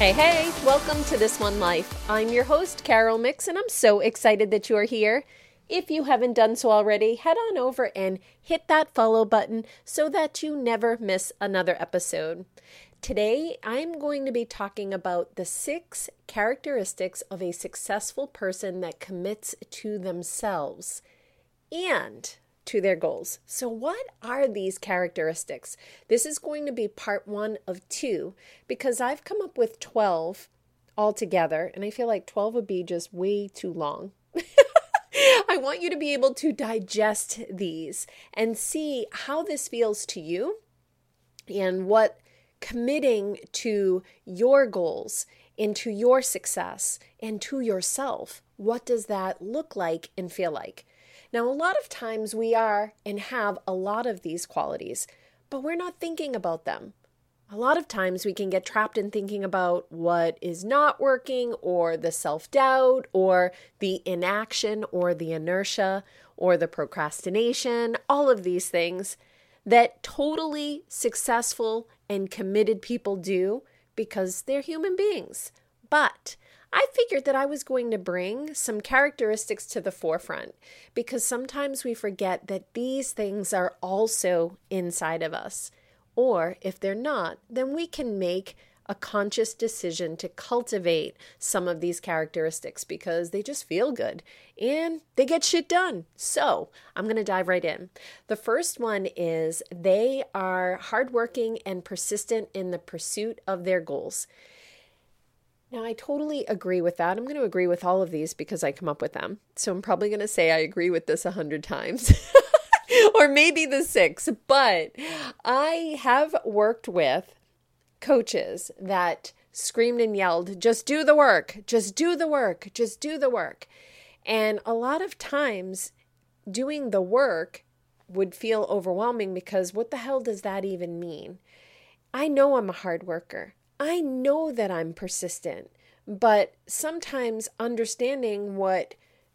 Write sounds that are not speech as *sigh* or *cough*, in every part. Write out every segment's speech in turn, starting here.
Hey, hey, welcome to This One Life. I'm your host, Carol Mix, and I'm so excited that you are here. If you haven't done so already, head on over and hit that follow button so that you never miss another episode. Today, I'm going to be talking about the six characteristics of a successful person that commits to themselves and to their goals. So, what are these characteristics? This is going to be part one of two because I've come up with 12 altogether, and I feel like 12 would be just way too long. *laughs* I want you to be able to digest these and see how this feels to you and what committing to your goals, into your success, and to yourself, what does that look like and feel like? Now, a lot of times we are and have a lot of these qualities, but we're not thinking about them. A lot of times we can get trapped in thinking about what is not working, or the self doubt, or the inaction, or the inertia, or the procrastination, all of these things that totally successful and committed people do because they're human beings. But I figured that I was going to bring some characteristics to the forefront because sometimes we forget that these things are also inside of us. Or if they're not, then we can make a conscious decision to cultivate some of these characteristics because they just feel good and they get shit done. So I'm going to dive right in. The first one is they are hardworking and persistent in the pursuit of their goals. Now, I totally agree with that. I'm going to agree with all of these because I come up with them. So I'm probably going to say I agree with this a hundred times. *laughs* or maybe the six, but I have worked with coaches that screamed and yelled, just do the work, just do the work, just do the work. And a lot of times, doing the work would feel overwhelming because what the hell does that even mean? I know I'm a hard worker. I know that I'm persistent, but sometimes understanding what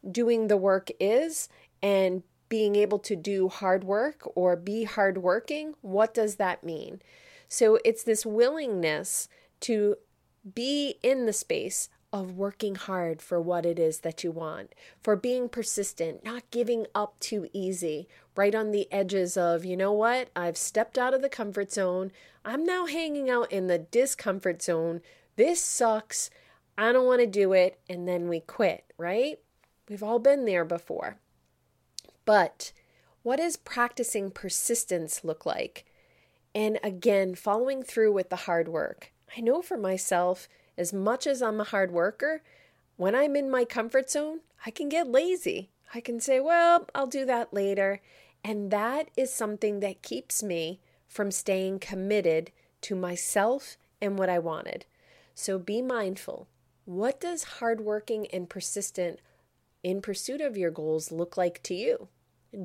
doing the work is and being able to do hard work or be hardworking, what does that mean? So it's this willingness to be in the space of working hard for what it is that you want, for being persistent, not giving up too easy, right on the edges of, you know what, I've stepped out of the comfort zone. I'm now hanging out in the discomfort zone. This sucks. I don't want to do it. And then we quit, right? We've all been there before. But what does practicing persistence look like? And again, following through with the hard work. I know for myself, as much as I'm a hard worker, when I'm in my comfort zone, I can get lazy. I can say, well, I'll do that later. And that is something that keeps me from staying committed to myself and what I wanted. So be mindful. What does hardworking and persistent in pursuit of your goals look like to you?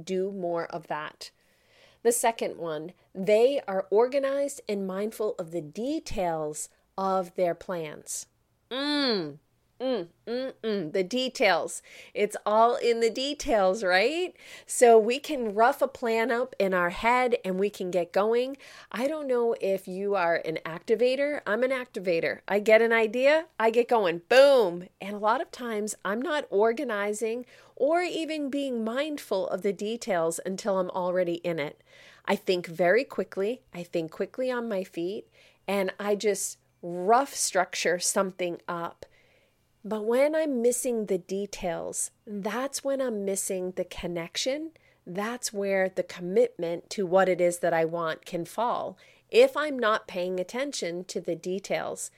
Do more of that. The second one, they are organized and mindful of the details of their plans. Mm, Mm, mm, mm, the details. It's all in the details, right? So we can rough a plan up in our head and we can get going. I don't know if you are an activator. I'm an activator. I get an idea, I get going. Boom. And a lot of times I'm not organizing or even being mindful of the details until I'm already in it. I think very quickly, I think quickly on my feet, and I just rough structure something up but when I'm missing the details, that's when I'm missing the connection. That's where the commitment to what it is that I want can fall. If I'm not paying attention to the details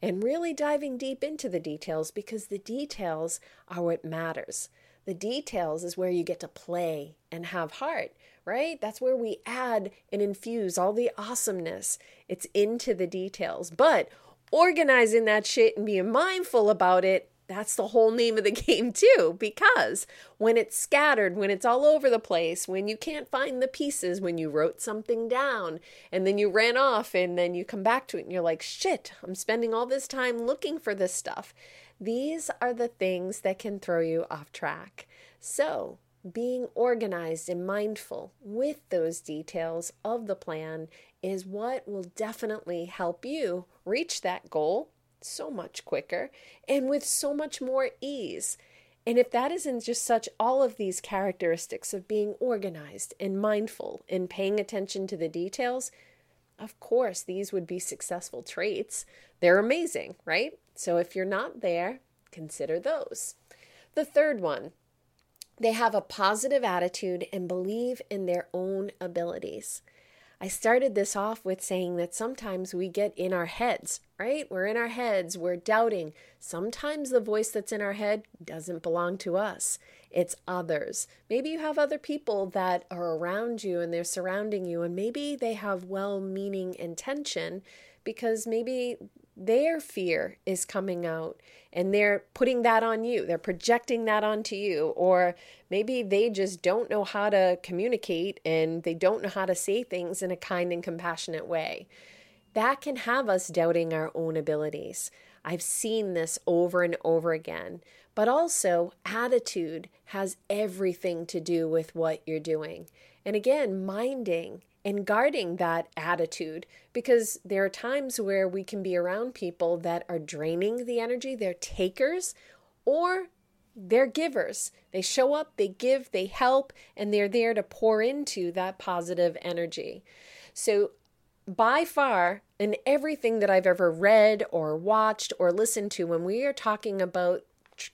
and really diving deep into the details, because the details are what matters. The details is where you get to play and have heart, right? That's where we add and infuse all the awesomeness. It's into the details. But organizing that shit and being mindful about it, that's the whole name of the *laughs* game, too. Because when it's scattered, when it's all over the place, when you can't find the pieces, when you wrote something down and then you ran off and then you come back to it and you're like, shit, I'm spending all this time looking for this stuff. These are the things that can throw you off track. So, being organized and mindful with those details of the plan is what will definitely help you reach that goal so much quicker and with so much more ease. And if that isn't just such all of these characteristics of being organized and mindful and paying attention to the details, of course, these would be successful traits. They're amazing, right? So if you're not there, consider those. The third one, they have a positive attitude and believe in their own abilities. I started this off with saying that sometimes we get in our heads, right? We're in our heads, we're doubting. Sometimes the voice that's in our head doesn't belong to us, it's others. Maybe you have other people that are around you and they're surrounding you, and maybe they have well meaning intention because maybe their fear is coming out and they're putting that on you. They're projecting that onto you. Or maybe they just don't know how to communicate and they don't know how to say things in a kind and compassionate way. That can have us doubting our own abilities. I've seen this over and over again. But also, attitude has everything to do with what you're doing. And again, minding and guarding that attitude because there are times where we can be around people that are draining the energy, they're takers, or they're givers. They show up, they give, they help, and they're there to pour into that positive energy. So, by far, in everything that I've ever read or watched or listened to, when we are talking about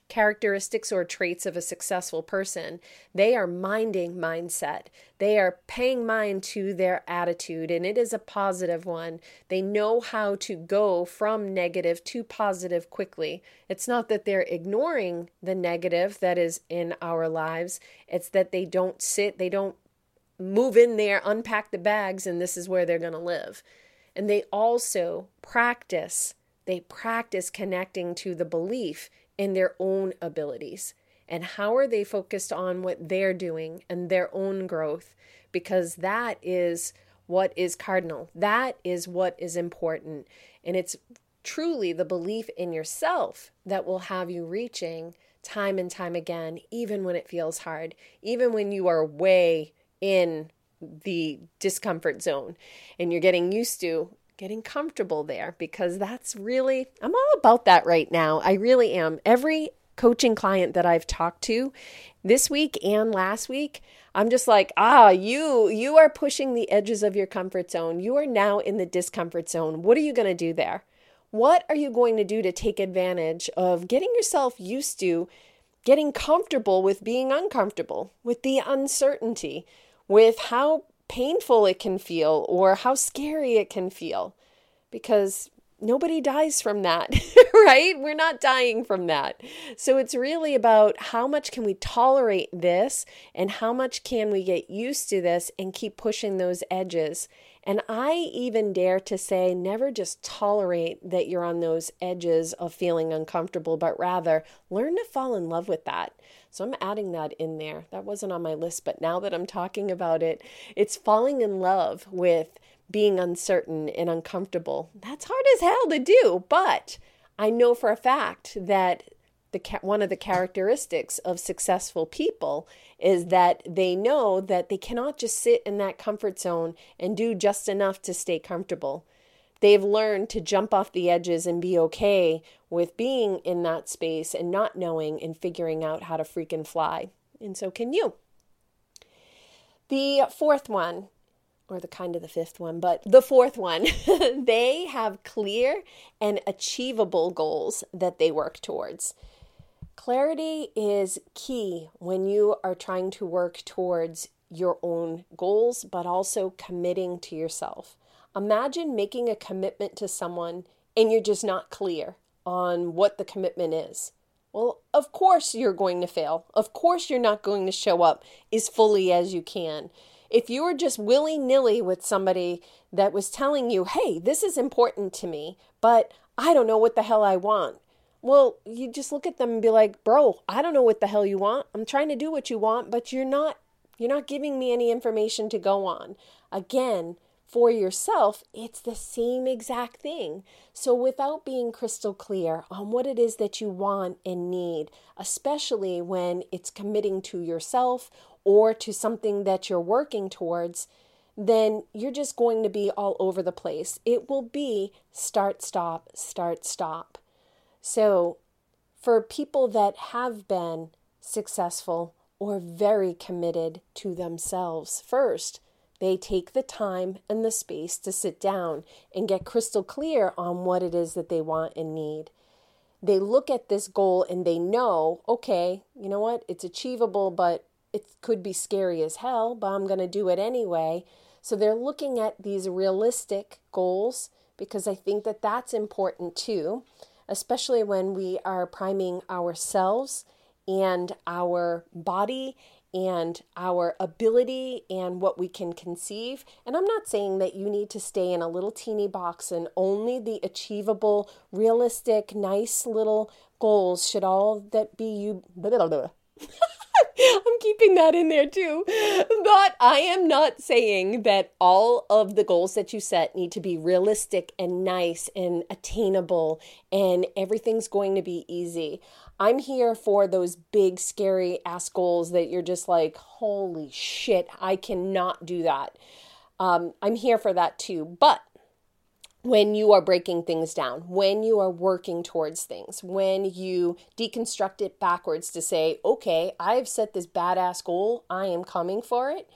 characteristics or traits of a successful person. They are minding mindset. They are paying mind to their attitude, and it is a positive one. They know how to go from negative to positive quickly. It's not that they're ignoring the negative that is in our lives, it's that they don't sit, they don't move in there, unpack the bags, and this is where they're going to live. And they also practice. They practice connecting to the belief in their own abilities? And how are they focused on what they're doing and their own growth? Because that is what is cardinal. That is what is important. And it's truly the belief in yourself that will have you reaching time and time again even when it feels hard even when you are way in the discomfort zone and you're getting used to getting comfortable there because that's really, I'm all about that right now. I really am. Every coaching client that I've talked to this week and last week, I'm just like, ah, you you are pushing the edges of your comfort zone. You are now in the discomfort zone. What are you going to do there? What are you going to do to take advantage of getting yourself used to getting comfortable with being uncomfortable, with the uncertainty, with how painful it can feel or how scary it can feel because nobody dies from that, *laughs* right? We're not dying from that. So it's really about how much can we tolerate this and how much can we get used to this and keep pushing those edges. And I even dare to say, never just tolerate that you're on those edges of feeling uncomfortable, but rather learn to fall in love with that. So I'm adding that in there. That wasn't on my list, but now that I'm talking about it, it's falling in love with being uncertain and uncomfortable. That's hard as hell to do, but I know for a fact that the one of the characteristics of successful people is that they know that they cannot just sit in that comfort zone and do just enough to stay comfortable. They've learned to jump off the edges and be okay with being in that space and not knowing and figuring out how to freaking fly. And so can you. The fourth one, or the kind of the fifth one, but the fourth one, *laughs* they have clear and achievable goals that they work towards. Clarity is key when you are trying to work towards your own goals, but also committing to yourself. Imagine making a commitment to someone and you're just not clear on what the commitment is. Well, of course you're going to fail. Of course you're not going to show up as fully as you can. If you were just willy nilly with somebody that was telling you, hey, this is important to me, but I don't know what the hell I want. Well, you just look at them and be like, bro, I don't know what the hell you want. I'm trying to do what you want, but you're not you're not giving me any information to go on. Again, for yourself, it's the same exact thing. So, without being crystal clear on what it is that you want and need, especially when it's committing to yourself or to something that you're working towards, then you're just going to be all over the place. It will be start, stop, start, stop. So, for people that have been successful or very committed to themselves first, they take the time and the space to sit down and get crystal clear on what it is that they want and need. They look at this goal and they know, okay, you know what, it's achievable, but it could be scary as hell, but I'm going to do it anyway. So they're looking at these realistic goals because I think that that's important too especially when we are priming ourselves and our body and our ability and what we can conceive. And I'm not saying that you need to stay in a little teeny box and only the achievable, realistic, nice little goals should all that be you. *laughs* *laughs* I'm keeping that in there too. But I am not saying that all of the goals that you set need to be realistic and nice and attainable and everything's going to be easy. I'm here for those big, scary ass goals that you're just like, holy shit, I cannot do that. Um, I'm here for that too. But when you are breaking things down, when you are working towards things, when you deconstruct it backwards to say, okay, I've set this badass goal, I am coming for it,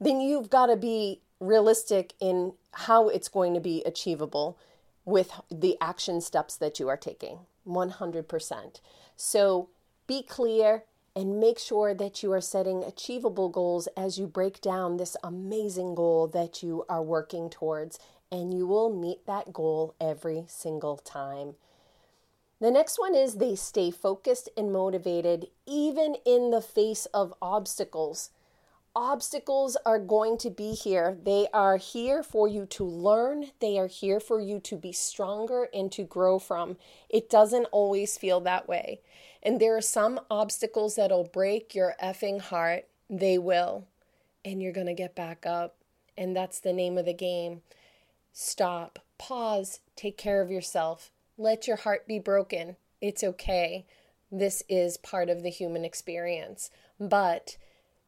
then you've got to be realistic in how it's going to be achievable with the action steps that you are taking 100%. So be clear and make sure that you are setting achievable goals as you break down this amazing goal that you are working towards and you will meet that goal every single time. The next one is they stay focused and motivated even in the face of obstacles. Obstacles are going to be here. They are here for you to learn, they are here for you to be stronger and to grow from. It doesn't always feel that way. And there are some obstacles that'll break your effing heart. They will. And you're going to get back up. And that's the name of the game stop, pause, take care of yourself. Let your heart be broken. It's okay. This is part of the human experience. But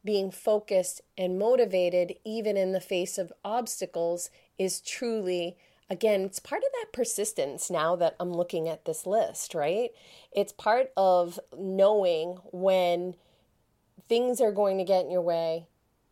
being focused and motivated, even in the face of obstacles, is truly, again, it's part of that persistence now that I'm looking at this list, right? It's part of knowing when things are going to get in your way,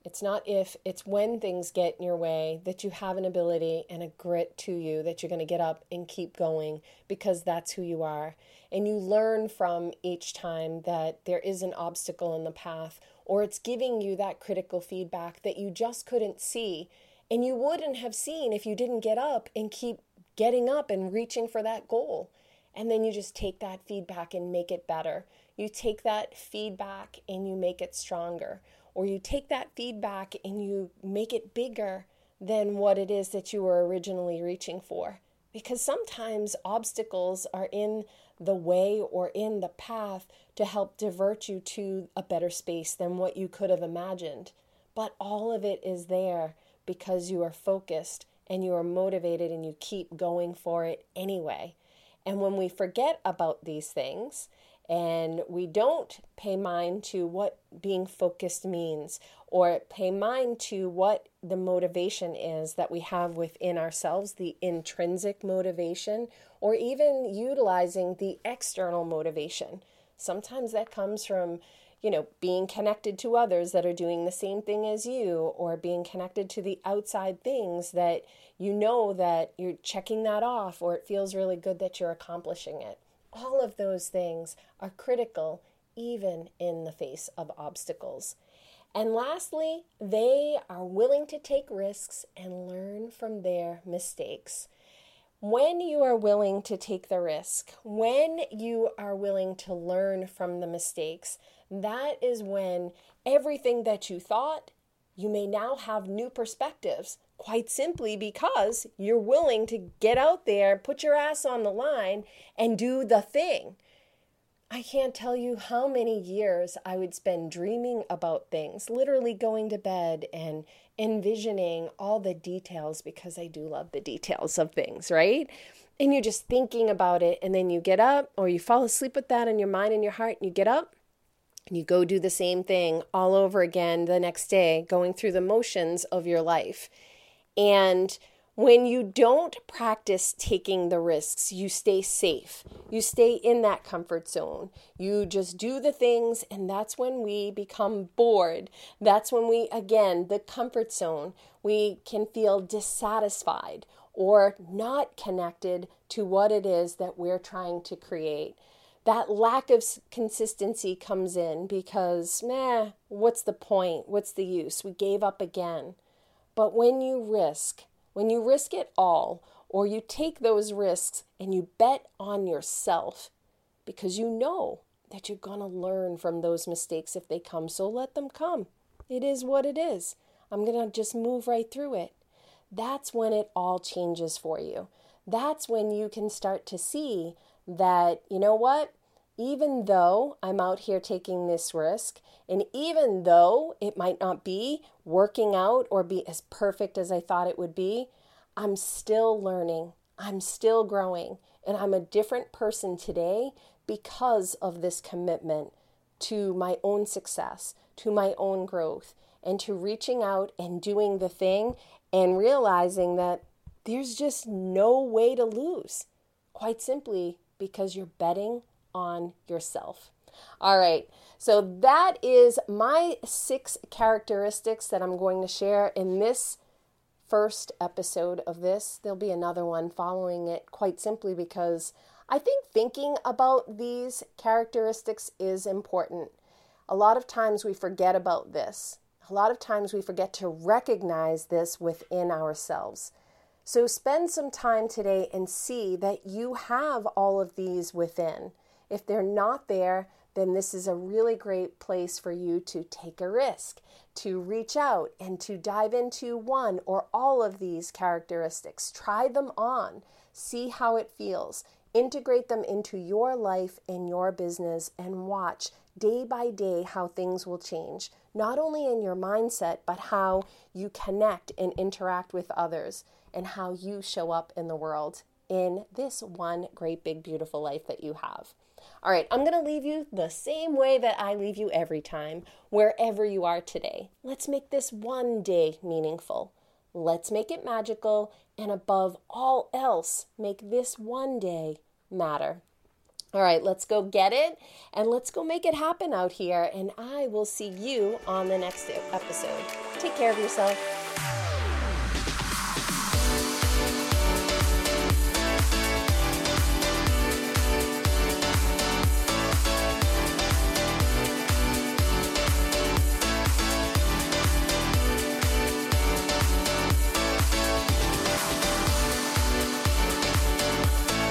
it's not if, it's when things get in your way that you have an ability and a grit to you that you're going to get up and keep going because that's who you are. And you learn from each time that there is an obstacle in the path or it's giving you that critical feedback that you just couldn't see and you wouldn't have seen if you didn't get up and keep getting up and reaching for that goal. And then you just take that feedback and make it better. You take that feedback and you make it stronger or you take that feedback and you make it bigger than what it is that you were originally reaching for. Because sometimes obstacles are in the way or in the path to help divert you to a better space than what you could have imagined. But all of it is there because you are focused and you are motivated and you keep going for it anyway. And when we forget about these things and we don't pay mind to what being focused means or pay mind to what the motivation is that we have within ourselves, the intrinsic motivation, or even utilizing the external motivation. Sometimes that comes from, you know, being connected to others that are doing the same thing as you, or being connected to the outside things that you know that you're checking that off, or it feels really good that you're accomplishing it. All of those things are critical even in the face of obstacles. And lastly, they are willing to take risks and learn from their mistakes. When you are willing to take the risk, when you are willing to learn from the mistakes, that is when everything that you thought, you may now have new perspectives quite simply because you're willing to get out there, put your ass on the line, and do the thing. I can't tell you how many years I would spend dreaming about things, literally going to bed and envisioning all the details because I do love the details of things, right? And you're just thinking about it, and then you get up or you fall asleep with that in your mind and your heart, and you get up and you go do the same thing all over again the next day, going through the motions of your life. And When you don't practice taking the risks, you stay safe. You stay in that comfort zone. You just do the things, and that's when we become bored. That's when we, again, the comfort zone, we can feel dissatisfied or not connected to what it is that we're trying to create. That lack of consistency comes in because, meh, what's the point? What's the use? We gave up again. But when you risk, when you risk it all, or you take those risks and you bet on yourself because you know that you're going to learn from those mistakes if they come. So let them come. It is what it is. I'm going to just move right through it. That's when it all changes for you. That's when you can start to see that, you know what? Even though I'm out here taking this risk, and even though it might not be working out or be as perfect as I thought it would be, I'm still learning. I'm still growing. And I'm a different person today because of this commitment to my own success, to my own growth, and to reaching out and doing the thing and realizing that there's just no way to lose. Quite simply because you're betting on yourself. All right, so that is my six characteristics that I'm going to share in this first episode of this. There'll be another one following it, quite simply because I think thinking about these characteristics is important. A lot of times we forget about this. A lot of times we forget to recognize this within ourselves. So spend some time today and see that you have all of these within. If they're not there, then this is a really great place for you to take a risk, to reach out and to dive into one or all of these characteristics. Try them on, see how it feels, integrate them into your life and your business, and watch day by day how things will change, not only in your mindset, but how you connect and interact with others and how you show up in the world in this one great, big, beautiful life that you have. All right, I'm going to leave you the same way that I leave you every time, wherever you are today. Let's make this one day meaningful. Let's make it magical, and above all else, make this one day matter. All right, let's go get it and let's go make it happen out here. And I will see you on the next episode. Take care of yourself.